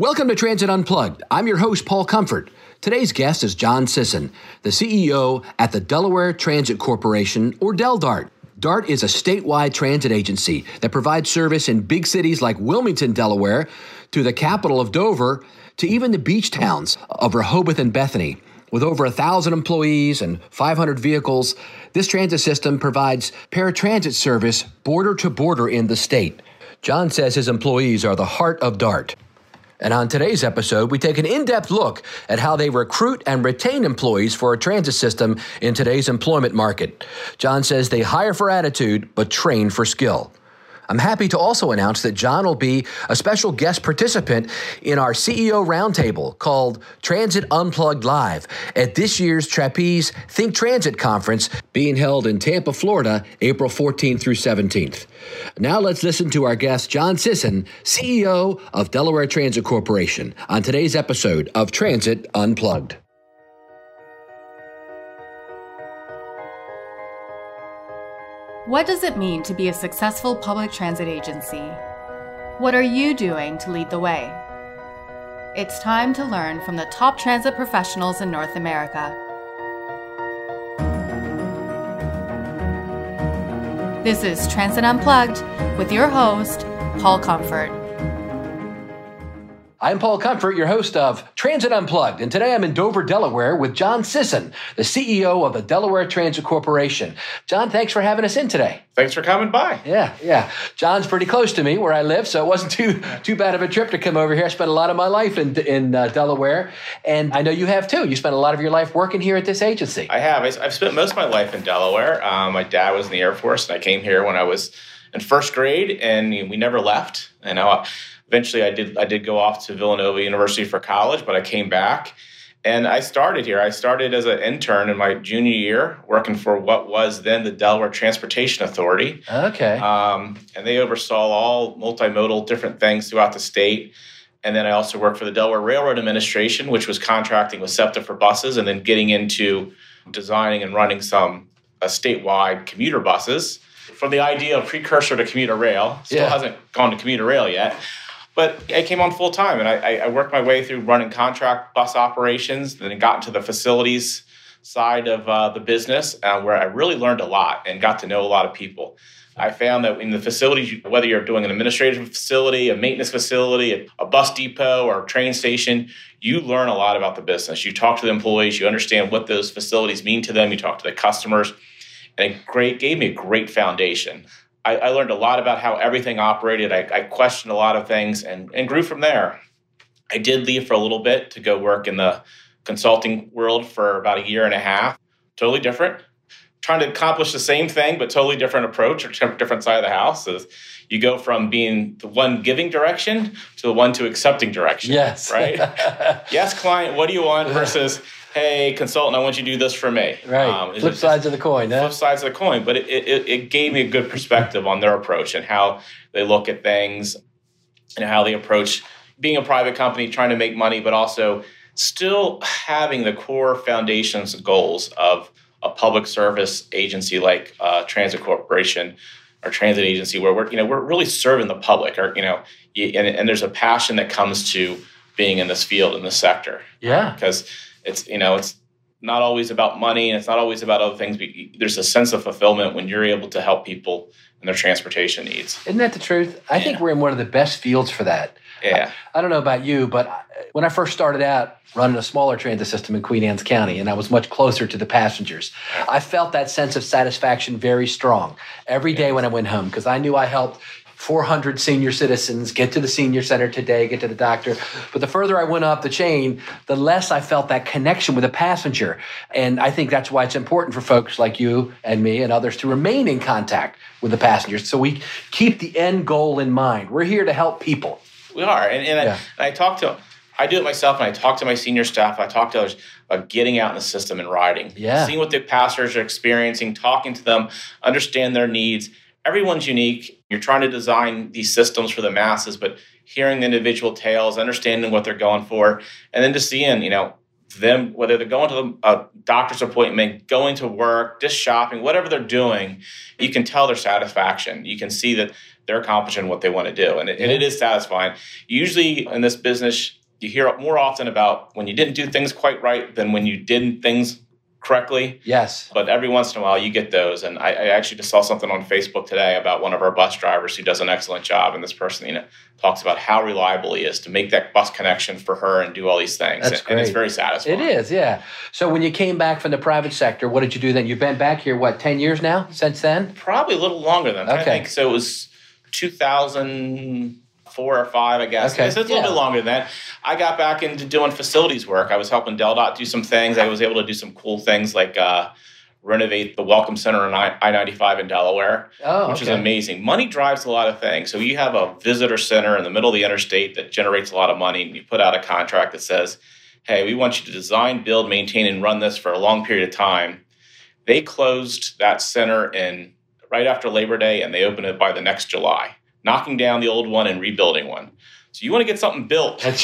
Welcome to Transit Unplugged. I'm your host, Paul Comfort. Today's guest is John Sisson, the CEO at the Delaware Transit Corporation, or DelDART. DART is a statewide transit agency that provides service in big cities like Wilmington, Delaware, to the capital of Dover, to even the beach towns of Rehoboth and Bethany. With over a thousand employees and 500 vehicles, this transit system provides paratransit service border to border in the state. John says his employees are the heart of DART. And on today's episode, we take an in depth look at how they recruit and retain employees for a transit system in today's employment market. John says they hire for attitude, but train for skill. I'm happy to also announce that John will be a special guest participant in our CEO Roundtable called Transit Unplugged Live at this year's Trapeze Think Transit Conference being held in Tampa, Florida, April 14th through 17th. Now let's listen to our guest, John Sisson, CEO of Delaware Transit Corporation, on today's episode of Transit Unplugged. What does it mean to be a successful public transit agency? What are you doing to lead the way? It's time to learn from the top transit professionals in North America. This is Transit Unplugged with your host, Paul Comfort. I'm Paul Comfort, your host of Transit Unplugged, and today I'm in Dover, Delaware with John Sisson, the CEO of the Delaware Transit Corporation. John, thanks for having us in today. Thanks for coming by. Yeah, yeah. John's pretty close to me where I live, so it wasn't too too bad of a trip to come over here. I spent a lot of my life in in uh, Delaware, and I know you have too. You spent a lot of your life working here at this agency. I have. I've spent most of my life in Delaware. Um, my dad was in the Air Force, and I came here when I was in first grade, and we never left. You know eventually I did I did go off to Villanova University for college, but I came back and I started here. I started as an intern in my junior year, working for what was then the Delaware Transportation Authority. Okay. Um, and they oversaw all multimodal different things throughout the state. And then I also worked for the Delaware Railroad Administration, which was contracting with SEPTA for buses, and then getting into designing and running some uh, statewide commuter buses. From the idea of precursor to commuter rail, still yeah. hasn't gone to commuter rail yet. But I came on full time and I, I worked my way through running contract bus operations, then got into the facilities side of uh, the business uh, where I really learned a lot and got to know a lot of people. I found that in the facilities, whether you're doing an administrative facility, a maintenance facility, a bus depot, or a train station, you learn a lot about the business. You talk to the employees, you understand what those facilities mean to them, you talk to the customers, and it great, gave me a great foundation. I, I learned a lot about how everything operated. I, I questioned a lot of things and, and grew from there. I did leave for a little bit to go work in the consulting world for about a year and a half. Totally different. Trying to accomplish the same thing, but totally different approach or different side of the house. Is you go from being the one giving direction to the one to accepting direction. Yes. Right? yes, client, what do you want versus hey, consultant, I want you to do this for me. Right. Um, flip sides of the coin. Flip sides of the coin. But it, it, it gave me a good perspective on their approach and how they look at things and how they approach being a private company, trying to make money, but also still having the core foundations and goals of a public service agency like uh, Transit Corporation or transit agency where we're you know we're really serving the public or you know and, and there's a passion that comes to being in this field in this sector yeah because it's you know it's not always about money and it's not always about other things but there's a sense of fulfillment when you're able to help people and their transportation needs. Isn't that the truth? I yeah. think we're in one of the best fields for that. Yeah. I, I, don't know about you but when i first started out running a smaller transit system in queen anne's county and i was much closer to the passengers i felt that sense of satisfaction very strong. Every day when i went home because i knew i helped 400 senior citizens get to the senior center today, get to the doctor. But the further I went up the chain, the less I felt that connection with a passenger. And I think that's why it's important for folks like you and me and others to remain in contact with the passengers. So we keep the end goal in mind. We're here to help people. We are. And, and, yeah. I, and I talk to I do it myself and I talk to my senior staff. I talk to others about getting out in the system and riding. Yeah. Seeing what the passengers are experiencing, talking to them, understand their needs, everyone's unique. You're trying to design these systems for the masses, but hearing the individual tales, understanding what they're going for, and then just seeing, you know, them whether they're going to a doctor's appointment, going to work, just shopping, whatever they're doing, you can tell their satisfaction. You can see that they're accomplishing what they want to do. And it, and it is satisfying. Usually in this business, you hear more often about when you didn't do things quite right than when you did things correctly. Yes. But every once in a while, you get those. And I, I, actually just saw something on Facebook today about one of our bus drivers who does an excellent job. And this person, you know, talks about how reliable he is to make that bus connection for her and do all these things. That's and, great. it's very satisfying. It is, yeah. So when you came back from the private sector, what did you do then? You've been back here, what, 10 years now since then? Probably a little longer than that. Okay. I think so. It was 2004 or five, I guess. Okay. So it's a Yeah. little bit longer than that. I got back into doing facilities work. I was helping DelDOT do some things. I was able to do some cool things like uh, renovate the Welcome Center on I 95 in Delaware. Oh, which is amazing. Money drives a lot of things. So you have a visitor center in the middle of the interstate that generates a lot of money, and you put out a contract that says, "Hey, we want you to design, build, maintain, and run this for a long period of time." They closed that center in right after Labor Day, and they opened it by the next July, knocking down the old one and rebuilding one. So you want to get something built, and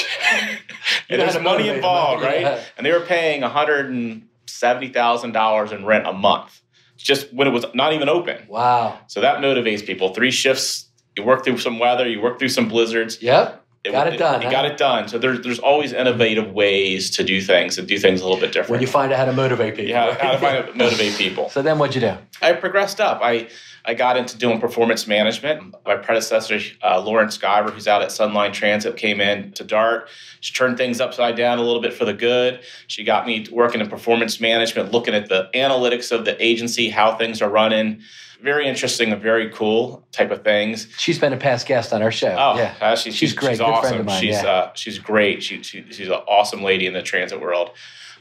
You money involved, right? yeah. And they were paying one hundred and seventy thousand dollars in rent a month, just when it was not even open. Wow. So that motivates people. Three shifts, you work through some weather, you work through some blizzards. Yep. Got it done, You huh? got it done. So there's there's always innovative ways to do things and do things a little bit different. When you find out how to motivate people. yeah, how to find motivate people. So then what'd you do? I progressed up. I I got into doing performance management. My predecessor, uh, Lauren Skiver, who's out at Sunline Transit, came in to Dart. She turned things upside down a little bit for the good. She got me working in performance management, looking at the analytics of the agency, how things are running. Very interesting and very cool type of things. She's been a past guest on our show. Oh, yeah. uh, she's, She's she's, great. She's Good friend awesome. of mine, she's yeah. uh, she's great. She, she she's an awesome lady in the transit world.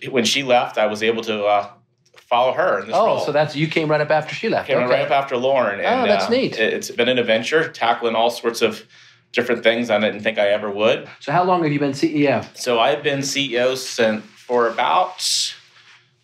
When she left, I was able to uh, follow her in this Oh, role. so that's you came right up after she left. Came okay. right up after Lauren. And, Oh, that's uh, neat. it- It's been an adventure, tackling all sorts of different things I didn't think I ever would. So how long have you been CEO? So I've been CEO since for about,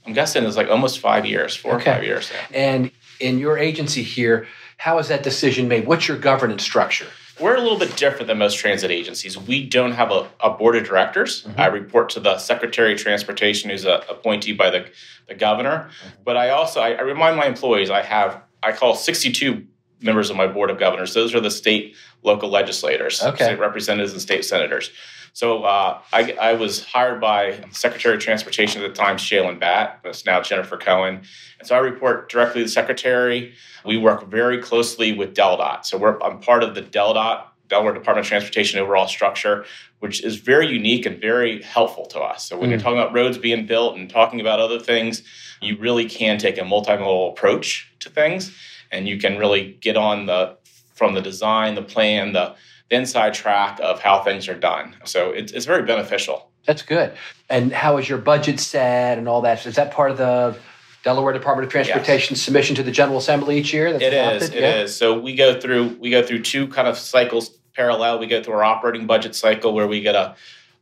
I'm guessing it's like almost five years, four Okay. or five years now. And in your agency here, how is that decision made? What's your governance structure? We're a little bit different than most transit agencies. We don't have a, a board of directors. Mm-hmm. I report to the Secretary of Transportation, who's a appointee by the, the governor. Mm-hmm. But I also I, I remind my employees I have I call 62 members of my board of governors. Those are the state local legislators, Okay. state representatives, and state senators. So uh, I, I was hired by Secretary of Transportation at the time, Shailen Bhatt. It's now Jennifer Cohen. And so I report directly to the Secretary. We work very closely with DelDOT. So we're, I'm part of the DelDOT, Delaware Department of Transportation overall structure, which is very unique and very helpful to us. So when you're talking about roads being built and talking about other things, you really can take a multimodal approach to things and you can really get on the from the design, the plan, the, the inside track of how things are done. So it's, it's very beneficial. That's good. And how is your budget set and all that? Is that part of the Delaware Department of Transportation submission to the General Assembly each year? That's It is. adopted? It is. So we go through we go through two kind of cycles parallel. We go through our operating budget cycle where we get a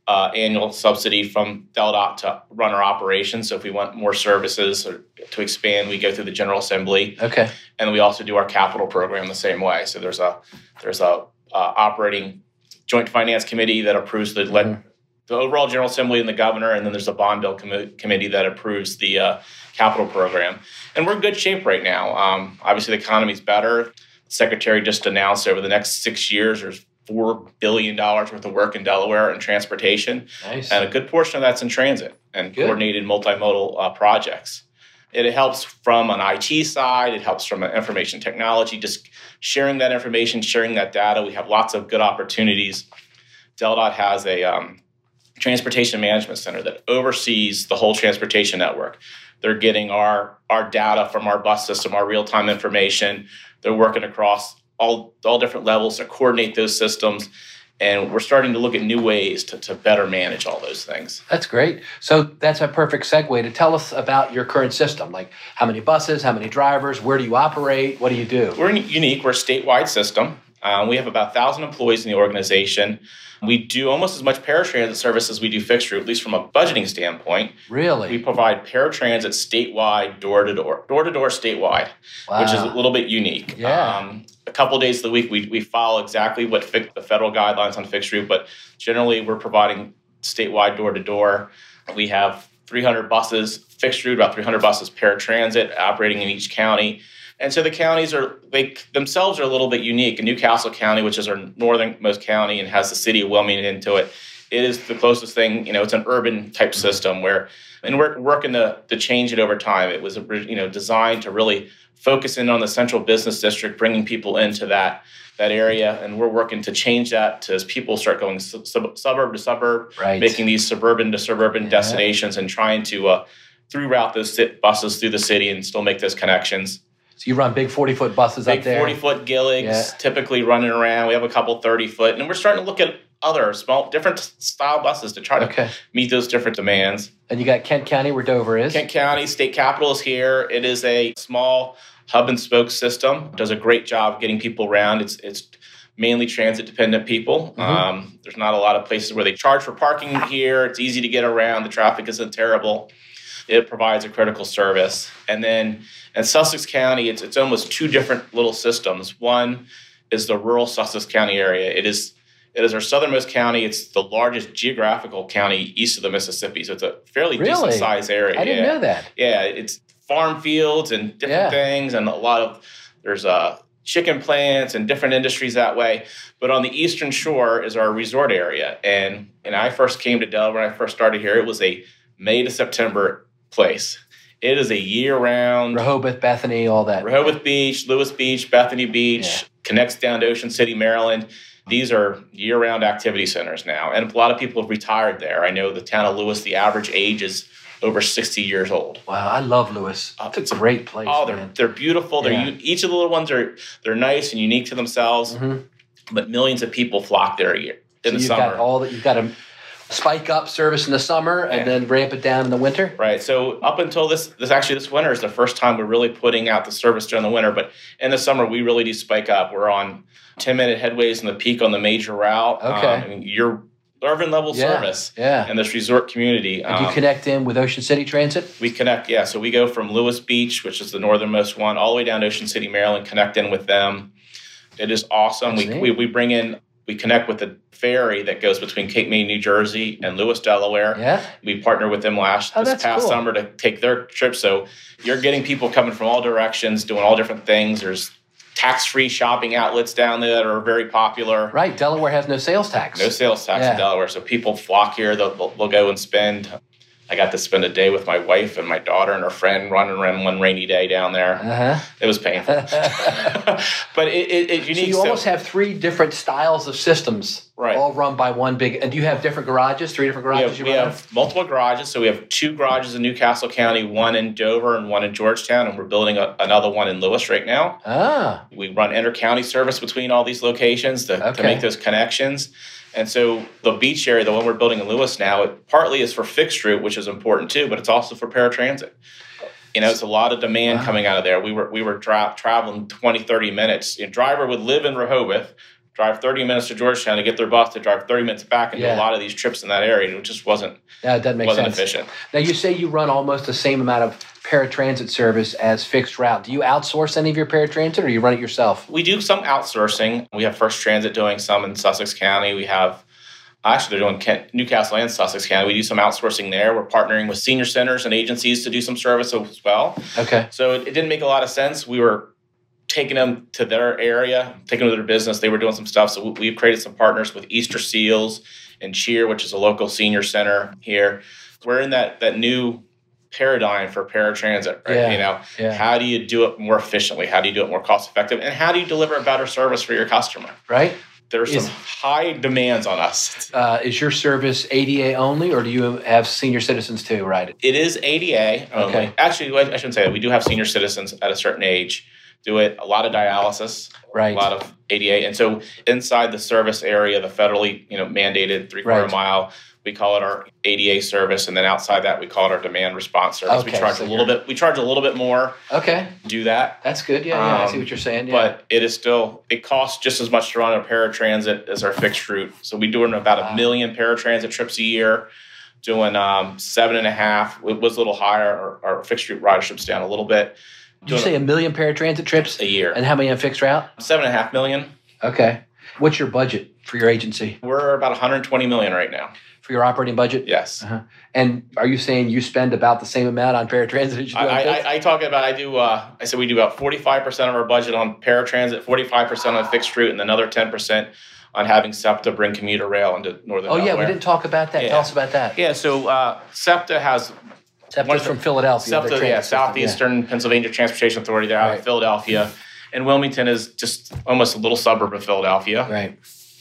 uh, annual subsidy from DelDOT to run our operations. So if we want more services or to expand, we go through the General Assembly, Okay. and we also do our capital program the same way. So there's a there's a uh, operating joint finance committee that approves the le- the overall General Assembly and the governor, and then there's a bond bill commi- committee that approves the uh, capital program. And we're in good shape right now. Um, obviously, the economy's better. The secretary just announced over the next six years, there's four billion dollars worth of work in Delaware in transportation, Nice. and a good portion of that's in transit and Good. coordinated multimodal uh, projects. It helps from an IT side. It helps from an information technology, just sharing that information, sharing that data. We have lots of good opportunities. DelDOT has a um, transportation management center that oversees the whole transportation network. They're getting our our data from our bus system, our real time information. They're working across all all different levels to coordinate those systems, and we're starting to look at new ways to, to better manage all those things. That's great. So that's a perfect segue to tell us about your current system. Like how many buses, how many drivers, where do you operate, what do you do? We're unique. We're a statewide system. Uh, we have about 1,000 employees in the organization. We do almost as much paratransit service as we do fixed route, at least from a budgeting standpoint. Really? We provide paratransit statewide, door to door, door to door statewide, which is a little bit unique. Yeah. Um, a couple days of the week, we, we follow exactly what fi- the federal guidelines on fixed route, but generally we're providing statewide door to door. We have 300 buses fixed route, about 300 buses paratransit operating in each county. And so the counties are they themselves are a little bit unique. In New Castle County, which is our northernmost county and has the city of Wilmington into it, it is the closest thing. You know, it's an urban type system where, and we're working to to change it over time. It was you know designed to really focus in on the central business district, bringing people into that that area, and we're working to change that to as people start going sub- suburb to suburb, right. making these suburban to suburban yeah. destinations, and trying to uh, through route those buses through the city and still make those connections. So you run big 40 foot buses big up there? 40 foot Gilligs, yeah. typically running around. We have a couple 30 foot, and we're starting to look at other small, different style buses to try to okay. meet those different demands. And you got Kent County, where Dover is. Kent County, state capital is here. It is a small hub and spoke system. Does a great job getting people around. It's it's mainly transit dependent people. Mm-hmm. Um, there's not a lot of places where they charge for parking here. It's easy to get around. The traffic isn't terrible it provides a critical service. And then in Sussex County, it's, it's almost two different little systems. One is the rural Sussex County area. It is it is our southernmost county. It's the largest geographical county east of the Mississippi. So it's a fairly really? decent sized area. I didn't yeah. know that. Yeah, it's farm fields and different yeah. things, and a lot of there's uh, chicken plants and different industries that way. But on the eastern shore is our resort area. And and I first came to Delaware when I first started here. It was a May to September place. It is a year round. Rehoboth, Bethany, all that. Rehoboth Beach, Lewes Beach, Bethany Beach, yeah. connects down to Ocean City, Maryland. These are year round activity centers now. And a lot of people have retired there. I know the town of Lewes, the average age is over 60 years old. Wow, I love Lewes. Uh, it's a great place. Oh, they're, man. they're beautiful. They're yeah. each of the little ones are they're nice and unique to themselves. Mm-hmm. But millions of people flock there a year in so the you've summer. Got all that you've got a spike up service in the summer and then ramp it down in the winter. Right. So up until this, this actually this winter is the first time we're really putting out the service during the winter. But in the summer, we really do spike up. We're on 10 minute headways in the peak on the major route. Okay. Um, you're urban level yeah, service yeah. in this resort community. Um, you connect in with Ocean City Transit? We connect, yeah. So we go from Lewes Beach, which is the northernmost one, all the way down to Ocean City, Maryland, connect in with them. It is awesome. We, we, we bring in we connect with the ferry that goes between Cape May, New Jersey, and Lewes, Delaware. Yeah. We partnered with them last oh, this past cool. summer to take their trip. So you're getting people coming from all directions, doing all different things. There's tax-free shopping outlets down there that are very popular. Right. Delaware has no sales tax. No sales tax yeah. in Delaware, so people flock here. They'll, they'll go and spend I got to spend a day with my wife and my daughter and her friend running around one rainy day down there. Uh-huh. It was painful, but it, it, it's unique. So you almost have three different styles of systems, right? All run by one big. And do you have different garages? Three different garages? We have, we have multiple garages. So we have two garages in New Castle County, one in Dover and one in Georgetown, and we're building a, another one in Lewes right now. Ah. We run inter-county service between all these locations to, okay. to make those connections. And so the beach area, the one we're building in Lewes now, it partly is for fixed route, which is important too, but it's also for paratransit. You know, it's a lot of demand wow. coming out of there. We were we were tra- traveling 20, 30 minutes. A driver would live in Rehoboth, drive 30 minutes to Georgetown to get their bus to drive 30 minutes back and yeah. do a lot of these trips in that area. And it just wasn't, yeah, that makes wasn't sense. efficient. Now, you say you run almost the same amount of paratransit service as fixed route. Do you outsource any of your paratransit or you run it yourself? We do some outsourcing. We have First Transit doing some in Sussex County. We have Actually, they're doing Kent, New Castle and Sussex County. We do some outsourcing there. We're partnering with senior centers and agencies to do some service as well. Okay. So it, it didn't make a lot of sense. We were taking them to their area, taking them to their business. They were doing some stuff. So we've created some partners with Easter Seals and Cheer, which is a local senior center here. We're in that that new paradigm for paratransit, right? Yeah, you know, yeah. how do you do it more efficiently? How do you do it more cost effective? And how do you deliver a better service for your customer? Right. There's is, some high demands on us. Uh, is your service ADA only, or do you have senior citizens too? Right. It is ADA only. Okay. Actually, I shouldn't say that. We do have senior citizens at a certain age do it. A lot of dialysis, right? A lot of ADA, and so inside the service area, the federally you know mandated three quarter right. mile we call it our ADA service, and then outside that, we call it our demand response service. Okay, we charge so a little bit. We charge a little bit more. Okay. Do that. That's good. Yeah, yeah. Um, I see what you're saying. Yeah. But it is still it costs just as much to run a paratransit as our fixed route. So we do about wow. a million paratransit trips a year. Doing um, seven and a half. It was a little higher. Our, our fixed route ridership's down a little bit. Did you say a million paratransit trips a year? And how many on fixed route? Seven and a half million. Okay. What's your budget for your agency? We're about 120 million right now for your operating budget. Yes. Uh-huh. And are you saying you spend about the same amount on paratransit as you do I, on I. I, talk about I do. Uh, I said we do about forty five percent of our budget on paratransit, forty five percent on fixed route, and another ten percent on having SEPTA bring commuter rail into northern. oh yeah, we didn't talk about that. Yeah. Tell us about that. Yeah, so uh, SEPTA has Except One it's of from Philadelphia. their SEPTA, transit yeah, system, Southeastern Pennsylvania Transportation Authority. They're out Right. of Philadelphia, and Wilmington is just almost a little suburb of Philadelphia. Right.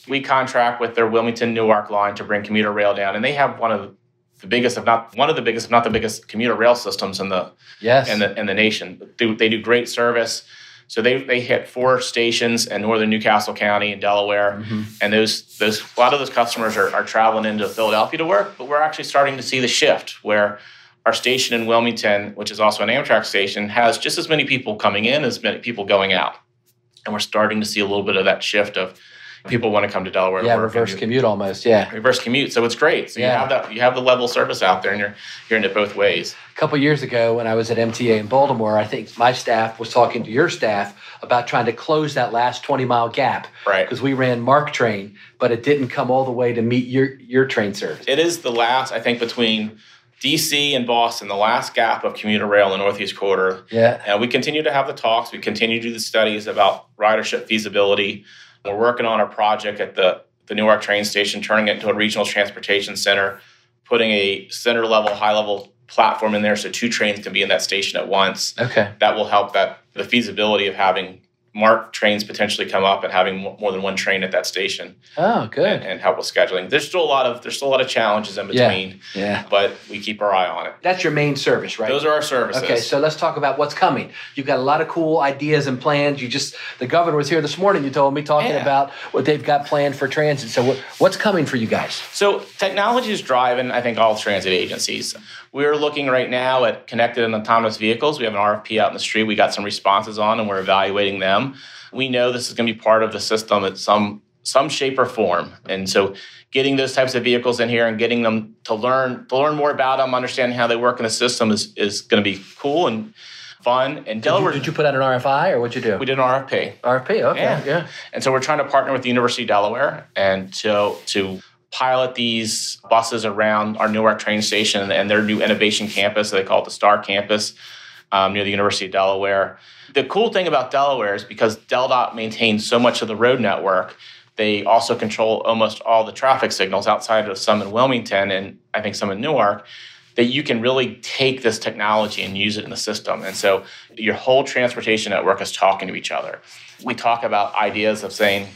We contract with their Wilmington Newark line to bring commuter rail down, and they have one of the biggest, if not one of the biggest, if not the biggest, commuter rail systems in the Yes. in the in the nation. Do, they do great service. So they they hit four stations in northern New Castle County in Delaware, Mm-hmm. and those those a lot of those customers are, are traveling into Philadelphia to work. But we're actually starting to see the shift where our station in Wilmington, which is also an Amtrak station, has just as many people coming in as many people going out, and we're starting to see a little bit of that shift of people want to come to Delaware yeah, to reverse commute almost. Yeah. Reverse commute, so it's great. So Yeah. you have that, you have the level service out there, and you're hearing it both ways. A couple years ago, when I was at MTA in Baltimore, I think my staff was talking to your staff about trying to close that last 20 mile gap. Right. Because we ran MARC train, but it didn't come all the way to meet your, your train service. it is the last, I think, between DC and Boston, the last gap of commuter rail in the Northeast Corridor. Yeah. And we continue to have the talks. We continue to do the studies about ridership feasibility. We're working on a project at the, the Newark train station, turning it into a regional transportation center, putting a center level, high level platform in there so two trains can be in that station at once. Okay. That will help that the feasibility of having MARC trains potentially come up and having more than one train at that station Oh, good. and help with scheduling. There's still a lot of there's still a lot of challenges in Yeah. between Yeah. but we keep our eye on it. That's your main service, right? Those are our services. Okay, so let's talk about what's coming. You've got a lot of cool ideas and plans. You just the governor was here this morning. You told me talking Yeah. about what they've got planned for transit. So what, what's coming for you guys? So technology is driving, I think, all transit agencies. We're looking right now at connected and autonomous vehicles. We have an RFP out in the street. We got some responses on, and we're evaluating them. We know this is going to be part of the system at some some shape or form, and so getting those types of vehicles in here and getting them to learn to learn more about them, understanding how they work in the system is is going to be cool and fun. And Did you, Delaware, did you put out an RFI or what'd you do? we did an RFP. RFP. Okay. Yeah. Yeah. And so we're trying to partner with the University of Delaware and to to pilot these buses around our Newark train station and their new innovation campus. They call it the Star Campus um, near the University of Delaware. The cool thing about Delaware is because DelDOT maintains so much of the road network, they also control almost all the traffic signals outside of some in Wilmington and I think some in Newark. That you can really take this technology and use it in the system. And so your whole transportation network is talking to each other. We talk about ideas of saying,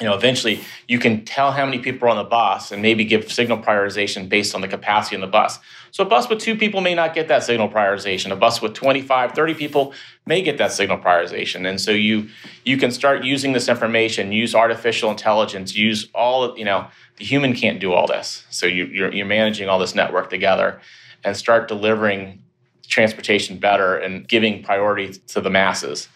you know, eventually you can tell how many people are on the bus and maybe give signal prioritization based on the capacity in the bus. So a bus with two people may not get that signal prioritization. A bus with 25, 30 people may get that signal prioritization. And so you you can start using this information, use artificial intelligence, use all you know, the human can't do all this. So you, you're, you're managing all this network together and start delivering transportation better and giving priority to the masses,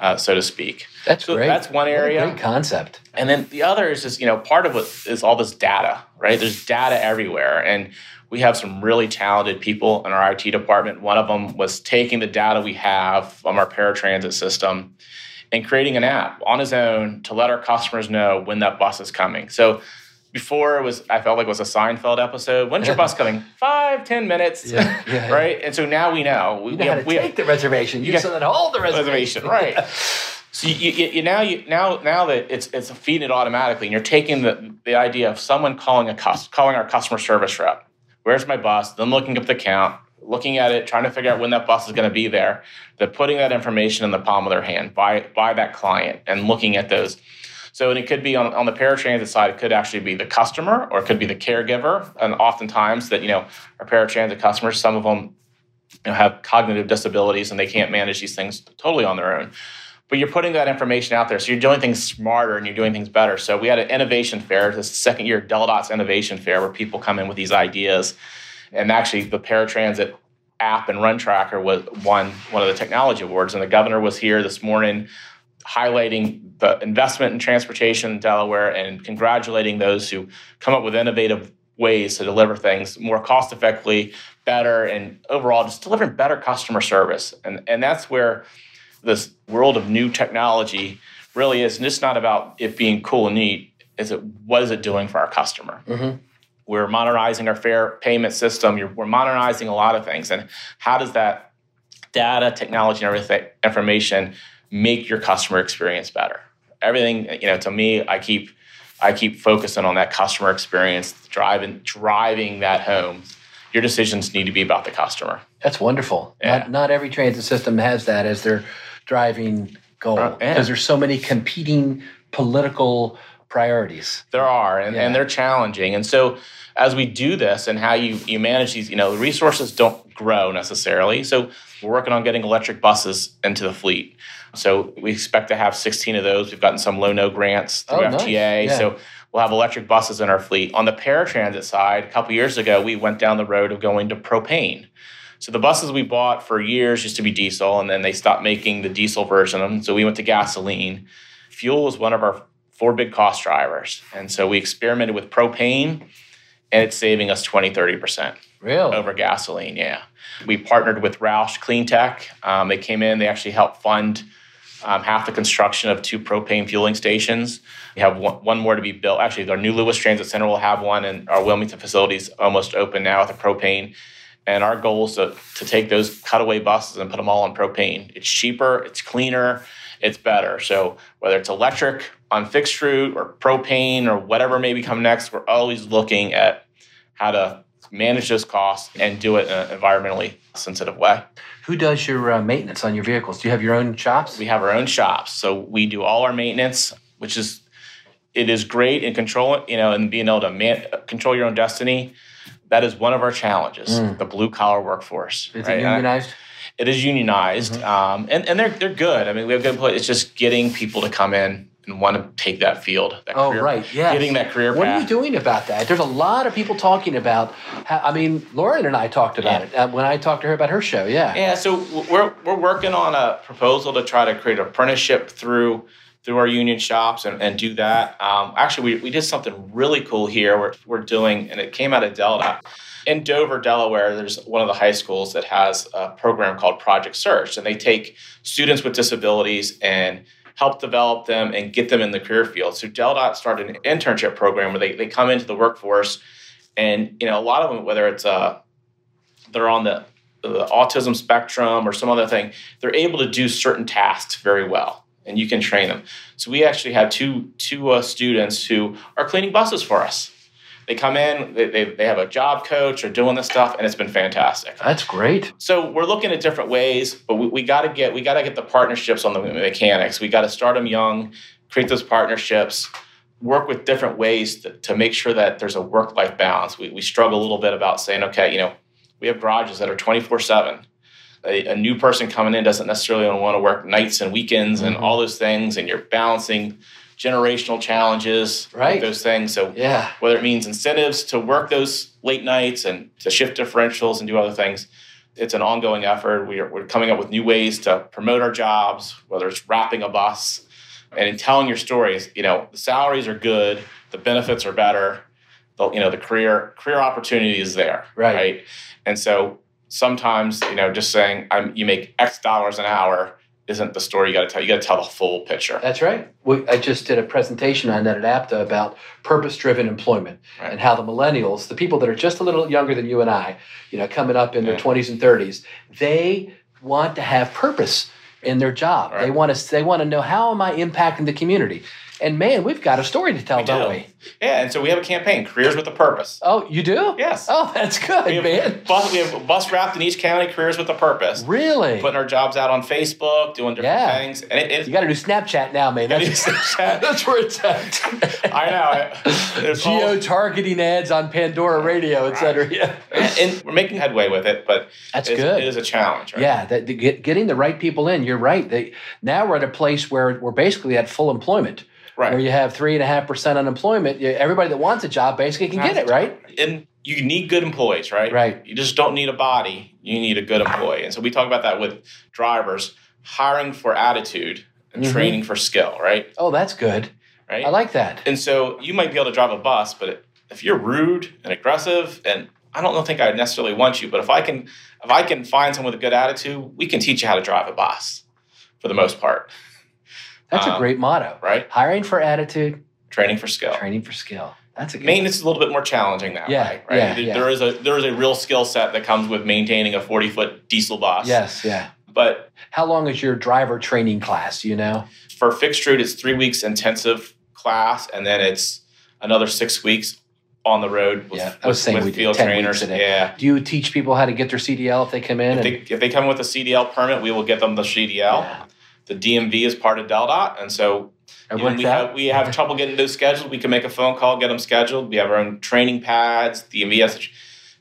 uh, so to speak. That's So great. that's one area. great concept. And then the other is just, you know, part of it is all this data, right? There's data everywhere. And we have some really talented people in our IT department. One of them was taking the data we have from our paratransit system and creating an app on his own to let our customers know when that bus is coming. So before it was, I felt like it was a Seinfeld episode. When's your bus coming? Five, ten minutes, Yeah, yeah, yeah. right? And so now we know. We, You know we how have, to we have- the reservation. You got- still hold the reservation. reservation, right? So you, you, you now you now now that it's it's feeding it automatically, and you're taking the the idea of someone calling a cus- calling our customer service rep. Where's my bus? Then looking up the count, looking at it, trying to figure out when that bus is going to be there. They're putting that information in the palm of their hand by by that client and looking at those. So and it could be on, on the paratransit side, it could actually be the customer or it could be the caregiver. And oftentimes that, you know, our paratransit customers, some of them you know, have cognitive disabilities and they can't manage these things totally on their own. But you're putting that information out there. So you're doing things smarter and you're doing things better. So we had an innovation fair, this second year DelDOT's innovation fair, where people come in with these ideas. And actually the paratransit app and run tracker was won one of the technology awards. And the governor was here this morning highlighting the investment in transportation in Delaware and congratulating those who come up with innovative ways to deliver things more cost effectively, better, and overall just delivering better customer service. And, and that's where this world of new technology really is. And it's not about it being cool and neat, is it what is it doing for our customer? Mhm. We're modernizing our fare payment system. we're modernizing a lot of things. And how does that data, technology, and everything, information make your customer experience better? Everything, you know, to me, I keep I keep focusing on that customer experience, driving driving that home. Your decisions need to be about the customer. That's wonderful. Yeah. Not, not every transit system has that as their driving goal because uh, yeah. there's so many competing political priorities. There are, and, yeah. and they're challenging. And so as we do this and how you, you manage these, you know, the resources don't grow necessarily. So we're working on getting electric buses into the fleet. So we expect to have 16 of those. We've gotten some low no grants through oh, FTA. Nice. Yeah. So we'll have electric buses in our fleet. On the paratransit side, a couple years ago, we went down the road of going to propane. So the buses we bought for years used to be diesel, and then they stopped making the diesel version of them. So we went to gasoline. Fuel was one of our four big cost drivers. And so we experimented with propane, and it's saving us 20, 30%. Really? Over gasoline, yeah. We partnered with Roush Cleantech. Um, they came in, they actually helped fund um, half the construction of two propane fueling stations. We have one, one, more to be built. Actually, our new Lewes Transit Center will have one, and our Wilmington facility is almost open now with a propane. And our goal is to, to take those cutaway buses and put them all on propane. It's cheaper, it's cleaner, it's better. So whether it's electric on fixed route or propane or whatever may come next, we're always looking at how to manage those costs and do it in an environmentally sensitive way. Who does your uh, maintenance on your vehicles? Do you have your own shops? We have our own shops. So we do all our maintenance, which is it is great in control, you know, and being able to man, control your own destiny that is one of our challenges, mm. the blue collar workforce. Is right? it unionized? it is unionized, mm-hmm. um, and and they're they're good. I mean, we have good. Employees. It's just getting people to come in and want to take that field. That oh, career, right, yeah. Getting that career. What path. are you doing about that? There's a lot of people talking about. How, I mean, Lauren and I talked about yeah. it uh, when I talked to her about her show. Yeah. Yeah. So we're we're working on a proposal to try to create an apprenticeship through through our union shops and, and do that. Um, actually, we, we did something really cool here. We're, we're doing, and it came out of Delta in Dover, Delaware, there's one of the high schools that has a program called Project Search, and they take students with disabilities and help develop them and get them in the career field. So Del started an internship program where they, they come into the workforce, and you know a lot of them, whether it's uh, they're on the, the autism spectrum or some other thing, they're able to do certain tasks very well, and you can train them. So we actually have two two uh, students who are cleaning buses for us they come in, they, they, they have a job coach or doing this stuff, and it's been fantastic. That's great. So we're looking at different ways, but we, we got to get we got to get the partnerships on the mechanics. We got to start them young, create those partnerships, work with different ways to, to make sure that there's a work life balance. We, we struggle a little bit about saying, okay, you know, we have garages that are 24 7. A, new person coming in doesn't necessarily want to work nights and weekends mm-hmm. and all those things, and you're balancing generational challenges, right? those things. So yeah, whether it means incentives to work those late nights and to shift differentials and do other things, it's an ongoing effort. We are, we're coming up with new ways to promote our jobs, whether it's wrapping a bus and in telling your stories. You know, the salaries are good, the benefits are better, the you know the career career opportunity is there, right? right? And so sometimes you know just saying I'm, you make X dollars an hour isn't the story you got to tell. You got to tell the full picture. That's right. We, I just did a presentation on that at APTA about purpose-driven employment right. and how the millennials, the people that are just a little younger than you and I, you know, coming up in yeah. their 20s and 30s, they want to have purpose in their job. Right. They want to they want to know how am I impacting the community. And man, we've got a story to tell, we don't do. we? Yeah, and so we have a campaign, Careers with a Purpose. Oh, you do? Yes. Oh, that's good, we have, man. Bus, we have bus wrapped in each county, Careers with a Purpose. Really? Putting our jobs out on Facebook, doing different yeah. things. And it, you got to do Snapchat now, man. That's, Snapchat. that's where it's at. I know. Geo targeting ads on Pandora Radio, et cetera. Yeah. And, we're making headway with it, but that's good. It is a challenge. Right? Yeah, that, get, getting the right people in. You're right. They, now we're at a place where we're basically at full employment right. where you have three and a half percent unemployment. Everybody that wants a job basically can get it, right? And you need good employees, right? Right. You just don't need a body; you need a good employee. And so we talk about that with drivers, hiring for attitude and mm-hmm. training for skill, right? Oh, that's good. Right. I like that. And so you might be able to drive a bus, but if you're rude and aggressive and I don't think I necessarily want you, but if I can if I can find someone with a good attitude, we can teach you how to drive a bus for the most part. That's um, a great motto. Right? Hiring for attitude, training for skill. Training for skill. That's a good Maintenance is a little bit more challenging that Yeah, way, right? yeah, There- yeah. There is a there is a real skill set that comes with maintaining a 40 foot diesel bus. Yes, yeah. But How long is your driver training class? You know, for fixed route, it's three weeks intensive class, and then it's another six weeks on the road with, Yeah, I was with, saying with we field 10 trainers. Yeah. do you teach people how to get their CDL if they come in? If and- they, if they come with a CDL permit, we will get them the CDL. Yeah. The DMV is part of DelDOT, and so When we out? have we have trouble getting those scheduled. We can make a phone call, get them scheduled. We have our own training pads, the MVS.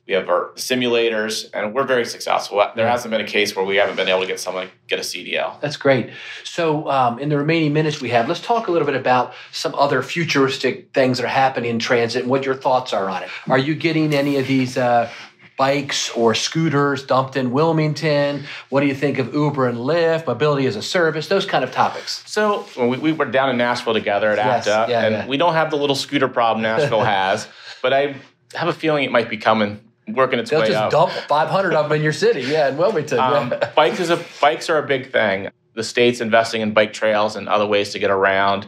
We have our simulators, and we're very successful. There hasn't been a case where we haven't been able to get someone to get a CDL. That's great. So, um, in the remaining minutes we have, let's talk a little bit about some other futuristic things that are happening in transit and what your thoughts are on it. Are you getting any of these uh, bikes or scooters dumped in Wilmington? What do you think of Uber and Lyft, mobility as a service, those kind of topics? So we, we were down in Nashville together at Yes, APTA, yeah, and yeah. we don't have the little scooter problem Nashville has, but I have a feeling it might be coming, working its They'll way just up. dump 500 of them in your city, yeah, in Wilmington. Um, yeah. bikes is a bikes are a big thing. The state's investing in bike trails and other ways to get around.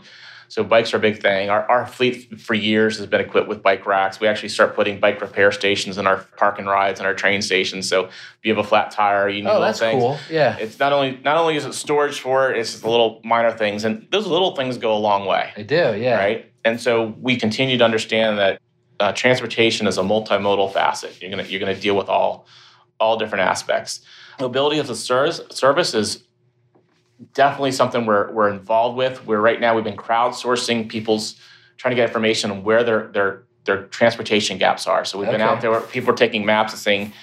So bikes are a big thing. Our, our fleet for years has been equipped with bike racks. We actually start putting bike repair stations in our park and rides and our train stations. So if you have a flat tire, you need Oh, little that's things. cool. Yeah, It's not only not only is it storage for it, it's the little minor things, and those little things go a long way They do. Yeah. right? And so we continue to understand that uh, transportation is a multimodal facet. You're gonna you're gonna deal with all all different aspects. Mobility as a service service is definitely something we're we're involved with. We're right now we've been crowdsourcing people's trying to get information on where their their their transportation gaps are. So we've been out there. Where people are taking maps and saying.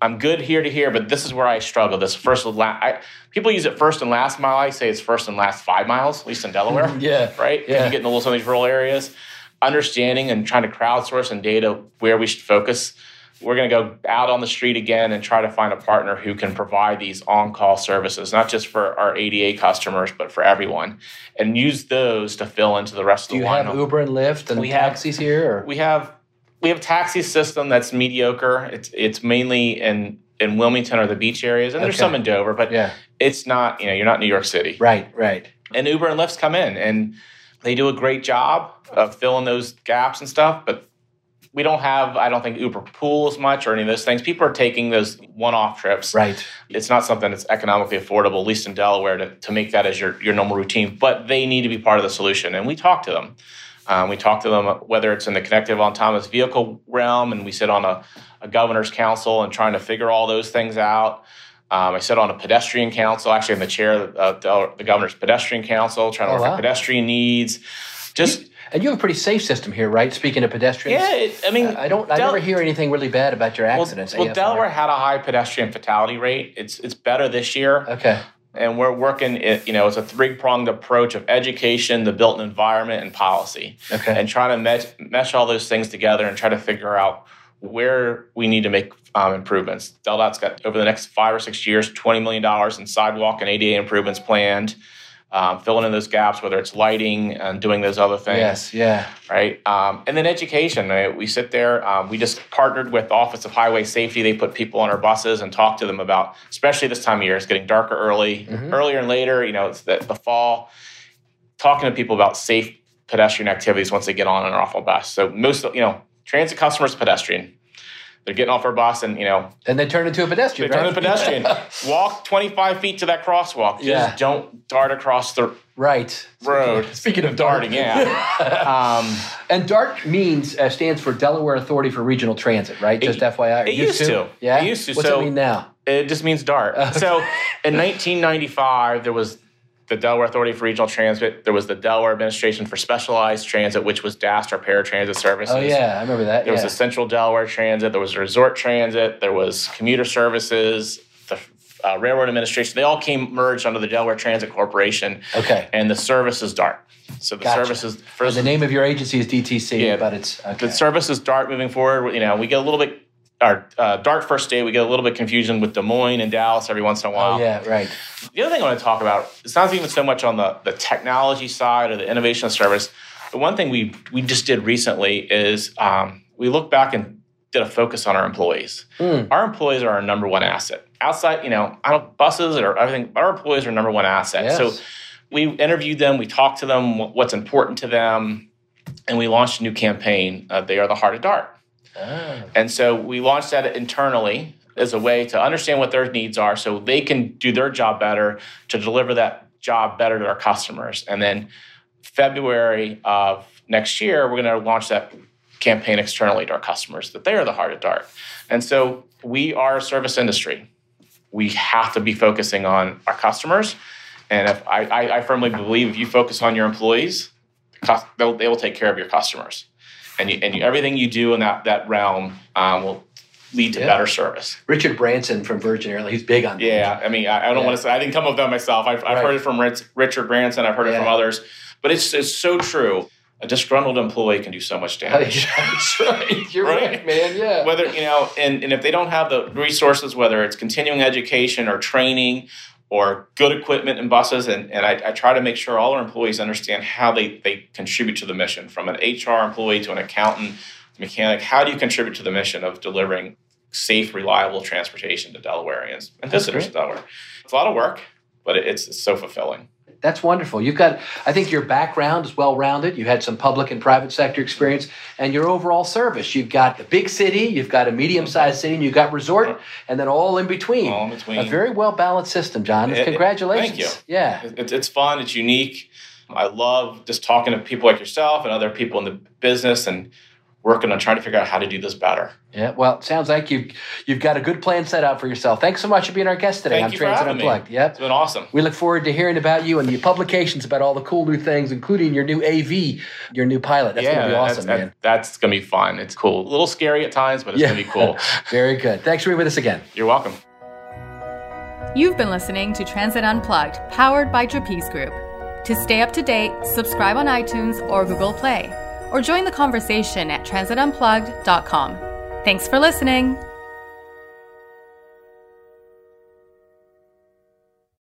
I'm good here to here, but this is where I struggle. This first and last. I, people use it first and last mile. I say it's first and last five miles, at least in Delaware Yeah. right? Yeah. you get into some of these rural areas, understanding and trying to crowdsource and data where we should focus. We're going to go out on the street again and try to find a partner who can provide these on-call services, not just for our ADA customers, but for everyone, and use those to fill into the rest of. Do of you the have. Uber and Lyft and We have- taxis here? Or? We have we have a taxi system that's mediocre. It's it's mainly in in Wilmington or the beach areas, and there's Okay. some in Dover, but yeah. it's not. You know, you're not New York City Right. Right. and Uber and Lyft's come in and they do a great job of filling those gaps and stuff. But we don't have, I don't think, Uber Pool as much or any of those things. People are taking those one-off trips. Right. It's not something that's economically affordable, at least in Delaware, to, to make that as your, your normal routine. But they need to be part of the solution, and we talk to them. Um, we talk to them whether it's in the connected autonomous vehicle realm, and we sit on a, a governor's council and trying to figure all those things out. Um, I sit on a pedestrian council, actually, I'm the chair of the, uh, the governor's pedestrian council, trying to Oh, work wow. on pedestrian needs. Just And you have a pretty safe system here, right? Speaking of pedestrians. yeah, it, I mean, I don't. I never hear anything really bad about your accidents. well, AFR. Delaware had a high pedestrian fatality rate. It's it's better this year. Okay. and we're working it you know it's a three-pronged approach of education the built environment and policy Okay. and trying to mesh, mesh all those things together and try to figure out where we need to make um, improvements deldot's got over the next five or six years $20 million in sidewalk and ada improvements planned um, filling in those gaps whether it's lighting and doing those other things yes. Yeah. right? Um, and then education. Right? We sit there. Um, we just partnered with Office of Highway Safety. They put people on our buses and talk to them about, especially this time of year. It's getting darker early, Mhm. earlier and later. You know, it's the, the fall. Talking to people about safe pedestrian activities once they get on and off a bus. So most, you know, transit customers pedestrian. They're getting off our bus and you know And they turn into a pedestrian. they pedestrian. turn right? to pedestrian. Walk 25 feet to that crosswalk. Just Yeah. don't dart across the right. road. Speaking of darting, darting, yeah. um, and DART means uh, stands for Delaware Authority for Regional Transit, right? Just FYI. It used to. Yeah. It used to. What's So- it mean now? It just means DART. So in 1995, there was the Delaware Authority for Regional Transit. There was the Delaware Administration for Specialized Transit, which was DAST, our paratransit services. Oh yeah, I remember that. There was yeah. the Central Delaware Transit. There was Resort Transit. There was commuter services. The uh, Railroad Administration. They all came merged under the Delaware Transit Corporation, okay. and the service is DART. So the Gotcha. service is And the name of your agency is DTC, Yeah. but it's okay. The service is DART moving forward. You know, we get a little bit. Our uh, DART first day, we get a little bit confusion with Des Moines and Dallas every once in a while. oh yeah, right. The other thing I want to talk about, it's not even so much on the, the technology side or the innovation of service. The one thing we we just did recently is um, we looked back and did a focus on our employees. Mm. Our employees are our number one asset. Outside, you know, I don't buses or everything. Our employees are number one asset. Yes. So we interviewed them, we talked to them, what's important to them, and we launched a new campaign. Uh, they are the heart of Dart. And so we launched that internally as a way to understand what their needs are so they can do their job better to deliver that job better to our customers. And then February of next year, we're going to launch that campaign externally to our customers that they are the heart of Dart. And so we are a service industry. We have to be focusing on our customers. And if I, I, firmly believe if you focus on your employees, they will take care of your customers. And, you, and you, everything you do in that, that realm um, will lead to yeah. better service. Richard Branson from Virgin Airlines, he's big on that. Yeah, I mean, I, I don't yeah. want to say, I didn't come up with that myself. I've, I've right. heard it from Rich, Richard Branson, I've heard yeah. it from others, but it's, it's so true. A disgruntled employee can do so much damage. That's right. You're right? right, man. Yeah. Whether, you know, and, and if they don't have the resources, whether it's continuing education or training or good equipment and buses. And, and I, I, try to make sure all our employees understand how they, they contribute to the mission from an HR employee to an accountant, mechanic. How do you contribute to the mission of delivering safe, reliable transportation to Delawareans and visitors to Delaware? It's a lot of work, but it's, it's so fulfilling that's wonderful. You've got, I think your background is well rounded. You had some public and private sector experience, and your overall service. You've got the big city, you've got a medium sized city, and you've got resort, and then all in between. All in between. A very well balanced system, John. It, Congratulations. It, thank you. Yeah. It, it's fun, it's unique. I love just talking to people like yourself and other people in the business and working on trying to figure out how to do this better. Yeah, well, it sounds like you've you've got a good plan set out for yourself. Thanks so much for being our guest today Thank on you Transit for Unplugged. Me. Yep. It's been awesome. We look forward to hearing about you and your publications about all the cool new things, including your new AV, your new pilot. That's yeah, gonna be awesome, that's, man. That's gonna be fun. It's cool. A little scary at times, but it's yeah. gonna be cool. Very good. Thanks for being with us again. You're welcome. You've been listening to Transit Unplugged, powered by Trapeze Group. To stay up to date, subscribe on iTunes or Google Play or join the conversation at transitunplugged.com. Thanks for listening.